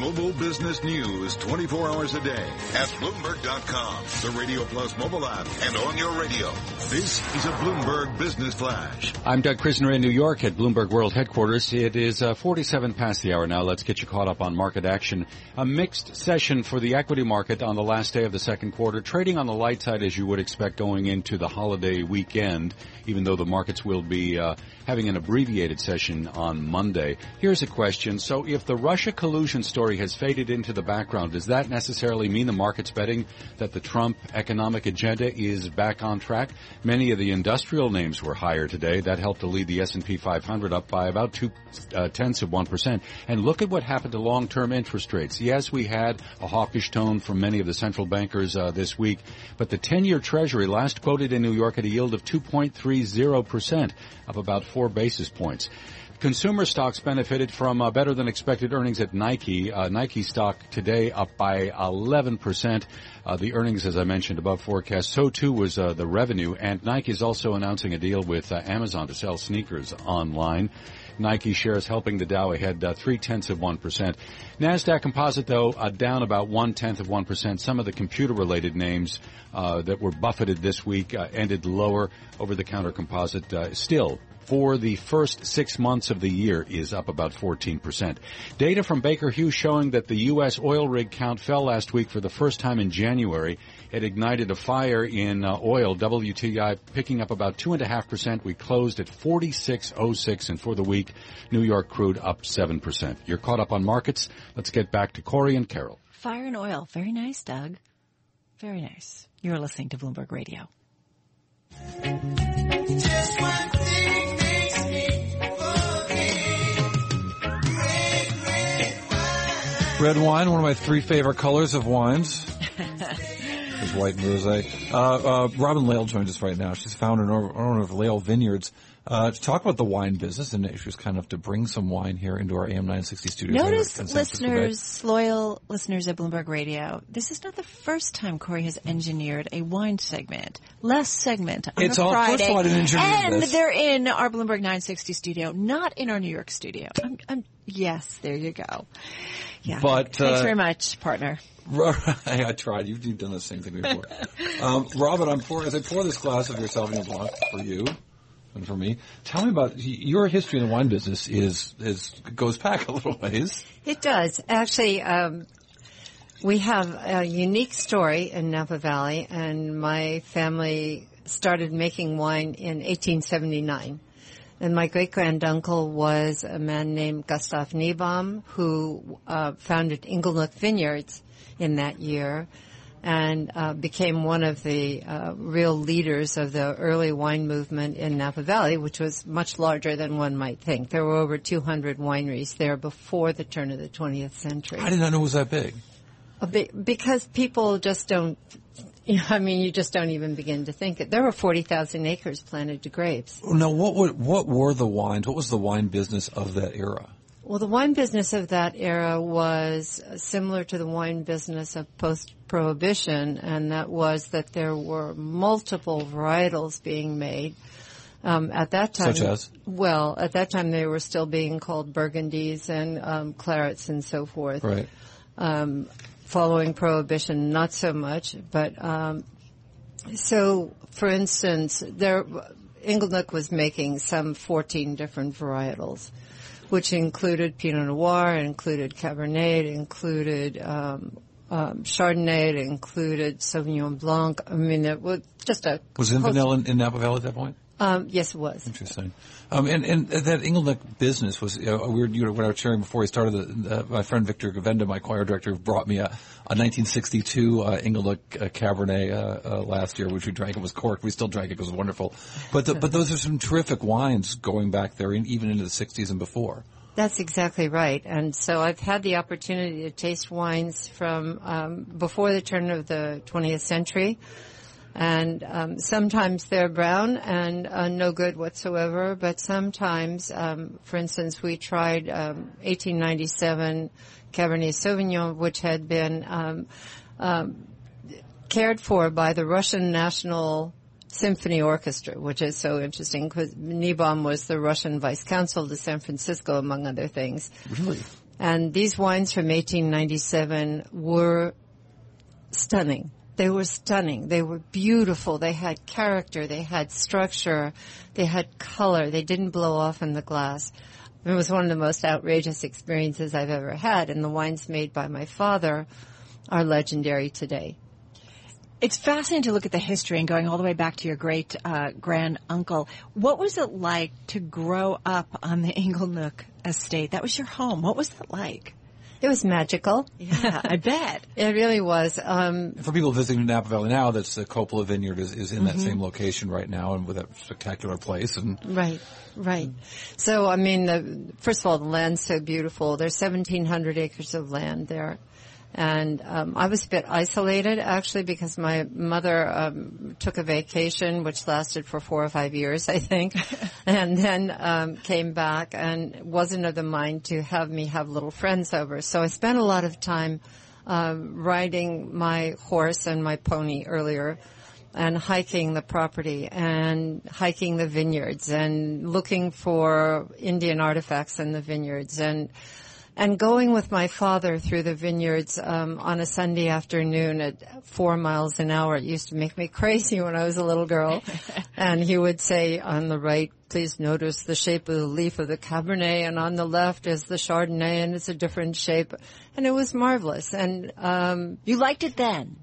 global business news 24 hours a day at Bloomberg.com, the Radio Plus mobile app, and on your radio. This is a Bloomberg Business Flash. I'm Doug Krisner in New York at Bloomberg World Headquarters. It is uh, 47 past the hour now. Let's get you caught up on market action. A mixed session for the equity market on the last day of the second quarter. Trading on the light side as you would expect going into the holiday weekend, even though the markets will be uh, having an abbreviated session on Monday. Here's a question. So if the Russia collusion story has faded into the background, does that necessarily mean the market's betting that the Trump economic agenda is back on track? Many of the industrial names were higher today. That helped to lead the S&P 500 up by about two uh, tenths of one percent. And look at what happened to long-term interest rates. Yes, we had a hawkish tone from many of the central bankers uh, this week, but the 10-year Treasury last quoted in New York at a yield of 2.30 percent, up about four basis points. Consumer stocks benefited from uh, better than expected earnings at Nike. Uh, Nike stock today up by 11%. Uh, the earnings, as I mentioned, above forecast. So too was uh, the revenue. And Nike is also announcing a deal with uh, Amazon to sell sneakers online. Nike shares helping the Dow ahead uh, three tenths of one percent. Nasdaq Composite though down about one tenth of one percent. Some of the computer related names that were buffeted this week ended lower. Over the counter composite still for the first six months of the year is up about 14%. Data from Baker Hughes showing that the U.S. oil rig count fell last week for the first time in January. It ignited a fire in uh, oil, WTI picking up about 2.5%. We closed at 46.06 and for the week, New York crude up 7%. You're caught up on markets. Let's get back to Cory and Carol. Fire and oil. Very nice, Doug. Very nice. You're listening to Bloomberg Radio. Red wine, one of my three favorite colors of wines. is white mosaic. Uh, uh, Robin Lail joins us right now. She's founder and owner of Lail Vineyards. Uh, to talk about the wine business, and she was kind enough to bring some wine here into our AM 960 studios. Notice, listeners, loyal listeners of Bloomberg Radio, this is not the first time Cory has engineered a wine segment. Last segment on it's a all, Friday. First of all, and this. they're in our Bloomberg 960 studio, not in our New York studio. I'm, I'm, yes, there you go. Yeah. But, Thanks uh, very much, partner. I tried. You've, you've done the same thing before. um, Robin, I'm pour, as I pour this glass of your Sauvignon Blanc for you and for me, tell me about your history in the wine business. Is is goes back a little ways. It does actually. Um, we have a unique story in Napa Valley, and my family started making wine in 1879. And my great granduncle was a man named Gustav Niebaum, who uh, founded Inglenook Vineyards in that year and uh, became one of the uh, real leaders of the early wine movement in Napa Valley, which was much larger than one might think. There were over 200 wineries there before the turn of the 20th century. I did not know it was that big. Because people just don't you know, I mean, you just don't even begin to think it. There were 40,000 acres planted to grapes. Now, what would, what were the wines? What was the wine business of that era? Well, the wine business of that era was similar to the wine business of post-prohibition, and that was that there were multiple varietals being made. Um, at that time, Such as? well, at that time they were still being called Burgundies and um, Clarets and so forth. Right. Um, following prohibition, not so much, but um, so, for instance, there Inglenook was making some 14 different varietals, which included Pinot Noir, included Cabernet, it included um, um, Chardonnay, it included Sauvignon Blanc. I mean, it was just a was Zinfandel in, vanilla in Napa Valley at that point. Um, yes, it was. Interesting. Um, and, and that Inglenook business was, uh, we were, you know, when I was sharing before we started, the, uh, my friend Victor Govenda, my choir director, brought me a, a 1962 uh, Inglenook uh, Cabernet uh, uh, last year, which we drank. It was corked. We still drank it. It was wonderful. But the, but those are some terrific wines going back there, in, even into the 60s and before. That's exactly right. And so I've had the opportunity to taste wines from um, before the turn of the 20th century and um, sometimes they're brown and uh, no good whatsoever. But sometimes, um, for instance, we tried um, 1897 Cabernet Sauvignon, which had been um, um, cared for by the Russian National Symphony Orchestra, which is so interesting because Niebaum was the Russian vice consul to San Francisco, among other things. Really? And these wines from 1897 were stunning. They were stunning. They were beautiful. They had character. They had structure. They had color. They didn't blow off in the glass. It was one of the most outrageous experiences I've ever had. And the wines made by my father are legendary today. It's fascinating to look at the history and going all the way back to your great uh, grand uncle. What was it like to grow up on the Inglenook estate? That was your home. What was that like? It was magical. Yeah, I bet. It really was. Um, For people visiting Napa Valley now, that's the Coppola Vineyard is, is in that same location right now and with that spectacular place. And Right, right. So, I mean, the, first of all, the land's so beautiful. There's 1,700 acres of land there. And um, I was a bit isolated, actually, because my mother um, took a vacation, which lasted for four or five years, I think, and then um, came back and wasn't of the mind to have me have little friends over. So I spent a lot of time um, riding my horse and my pony earlier and hiking the property and hiking the vineyards and looking for Indian artifacts in the vineyards and and going with my father through the vineyards um, on a Sunday afternoon at four miles an hour. It used to make me crazy when I was a little girl. and he would say on the right, please notice the shape of the leaf of the Cabernet, and on the left is the Chardonnay, and it's a different shape. And it was marvelous. And um, You liked it then,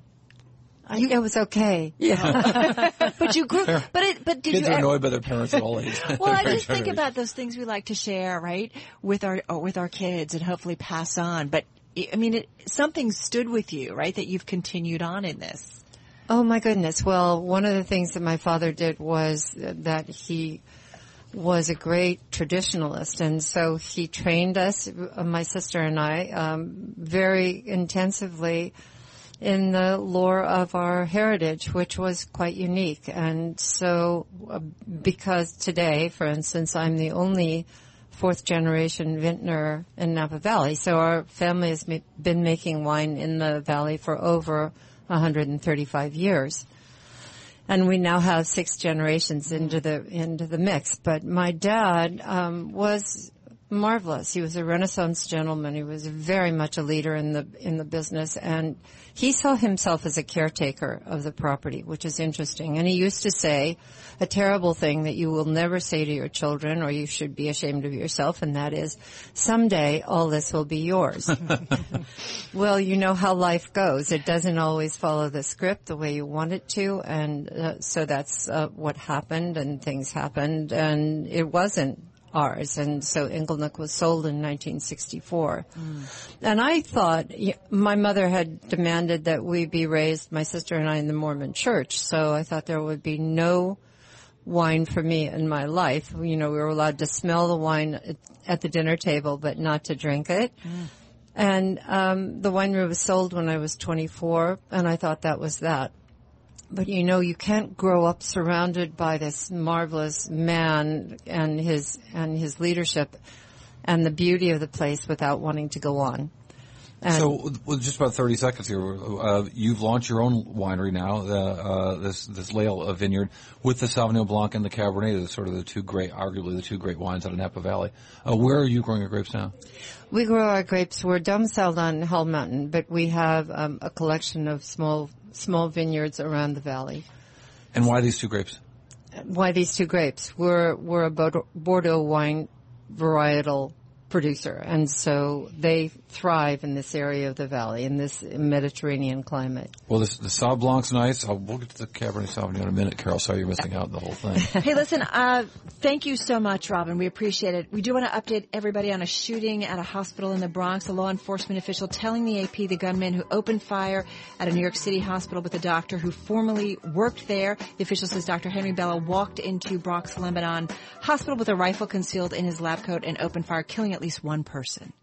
I, it was okay. Yeah. but you grew. But it. But did kids you? are ever- annoyed by their parents at all ages. well, I just think about those things we like to share, right, with our or with our kids, and hopefully pass on. But I mean, it, something stood with you, right, that you've continued on in this. Oh my goodness. Well, one of the things that my father did was that he was a great traditionalist and so he trained us, uh, my sister and I, um, very intensively in the lore of our heritage, which was quite unique. And so, uh, because today, for instance, I'm the only fourth generation vintner in Napa Valley, so our family has ma- been making wine in the valley for over 135 years. And we now have six generations into the into the mix. But my dad um, was marvelous. He was a Renaissance gentleman. He was very much a leader in the in the business, and he saw himself as a caretaker of the property, which is interesting. And he used to say a terrible thing that you will never say to your children, or you should be ashamed of yourself, and that is, someday all this will be yours. well, you know how life goes. It doesn't always follow the script the way you want it to, and uh, so that's uh, what happened, and things happened, and it wasn't ours. And so Inglenook was sold in 1964. And I thought, my mother had demanded that we be raised, my sister and I, in the Mormon church. So I thought there would be no wine for me in my life. You know, we were allowed to smell the wine at, at the dinner table, but not to drink it. And um, the winery was sold when I was 24, and I thought that was that. But you know, you can't grow up surrounded by this marvelous man and his and his leadership and the beauty of the place without wanting to go on. And So, with just about 30 seconds here, uh, you've launched your own winery now, uh, uh, this this Lail vineyard, with the Sauvignon Blanc and the Cabernet, the sort of the two great, arguably the two great wines out of Napa Valley. Uh, where are you growing your grapes now? we grow our grapes. We're domiciled on Howell Mountain, but we have um, a collection of small small vineyards around the valley. And why these two grapes? Why these two grapes? We're we're a Bordeaux wine varietal producer, and so they thrive in this area of the valley in this Mediterranean climate. Well, this, the Sauv Blanc's nice. I'll, we'll get to the Cabernet Sauvignon in a minute, Carol. Sorry you're missing out on the whole thing. hey, listen, uh, thank you so much, Robin. We appreciate it. We do want to update everybody on a shooting at a hospital in the Bronx. A law enforcement official telling the AP the gunman who opened fire at a New York City hospital with a doctor who formerly worked there. The official says Dr. Henry Bello walked into Bronx, Lebanon hospital with a rifle concealed in his lab coat and opened fire, killing at least one person.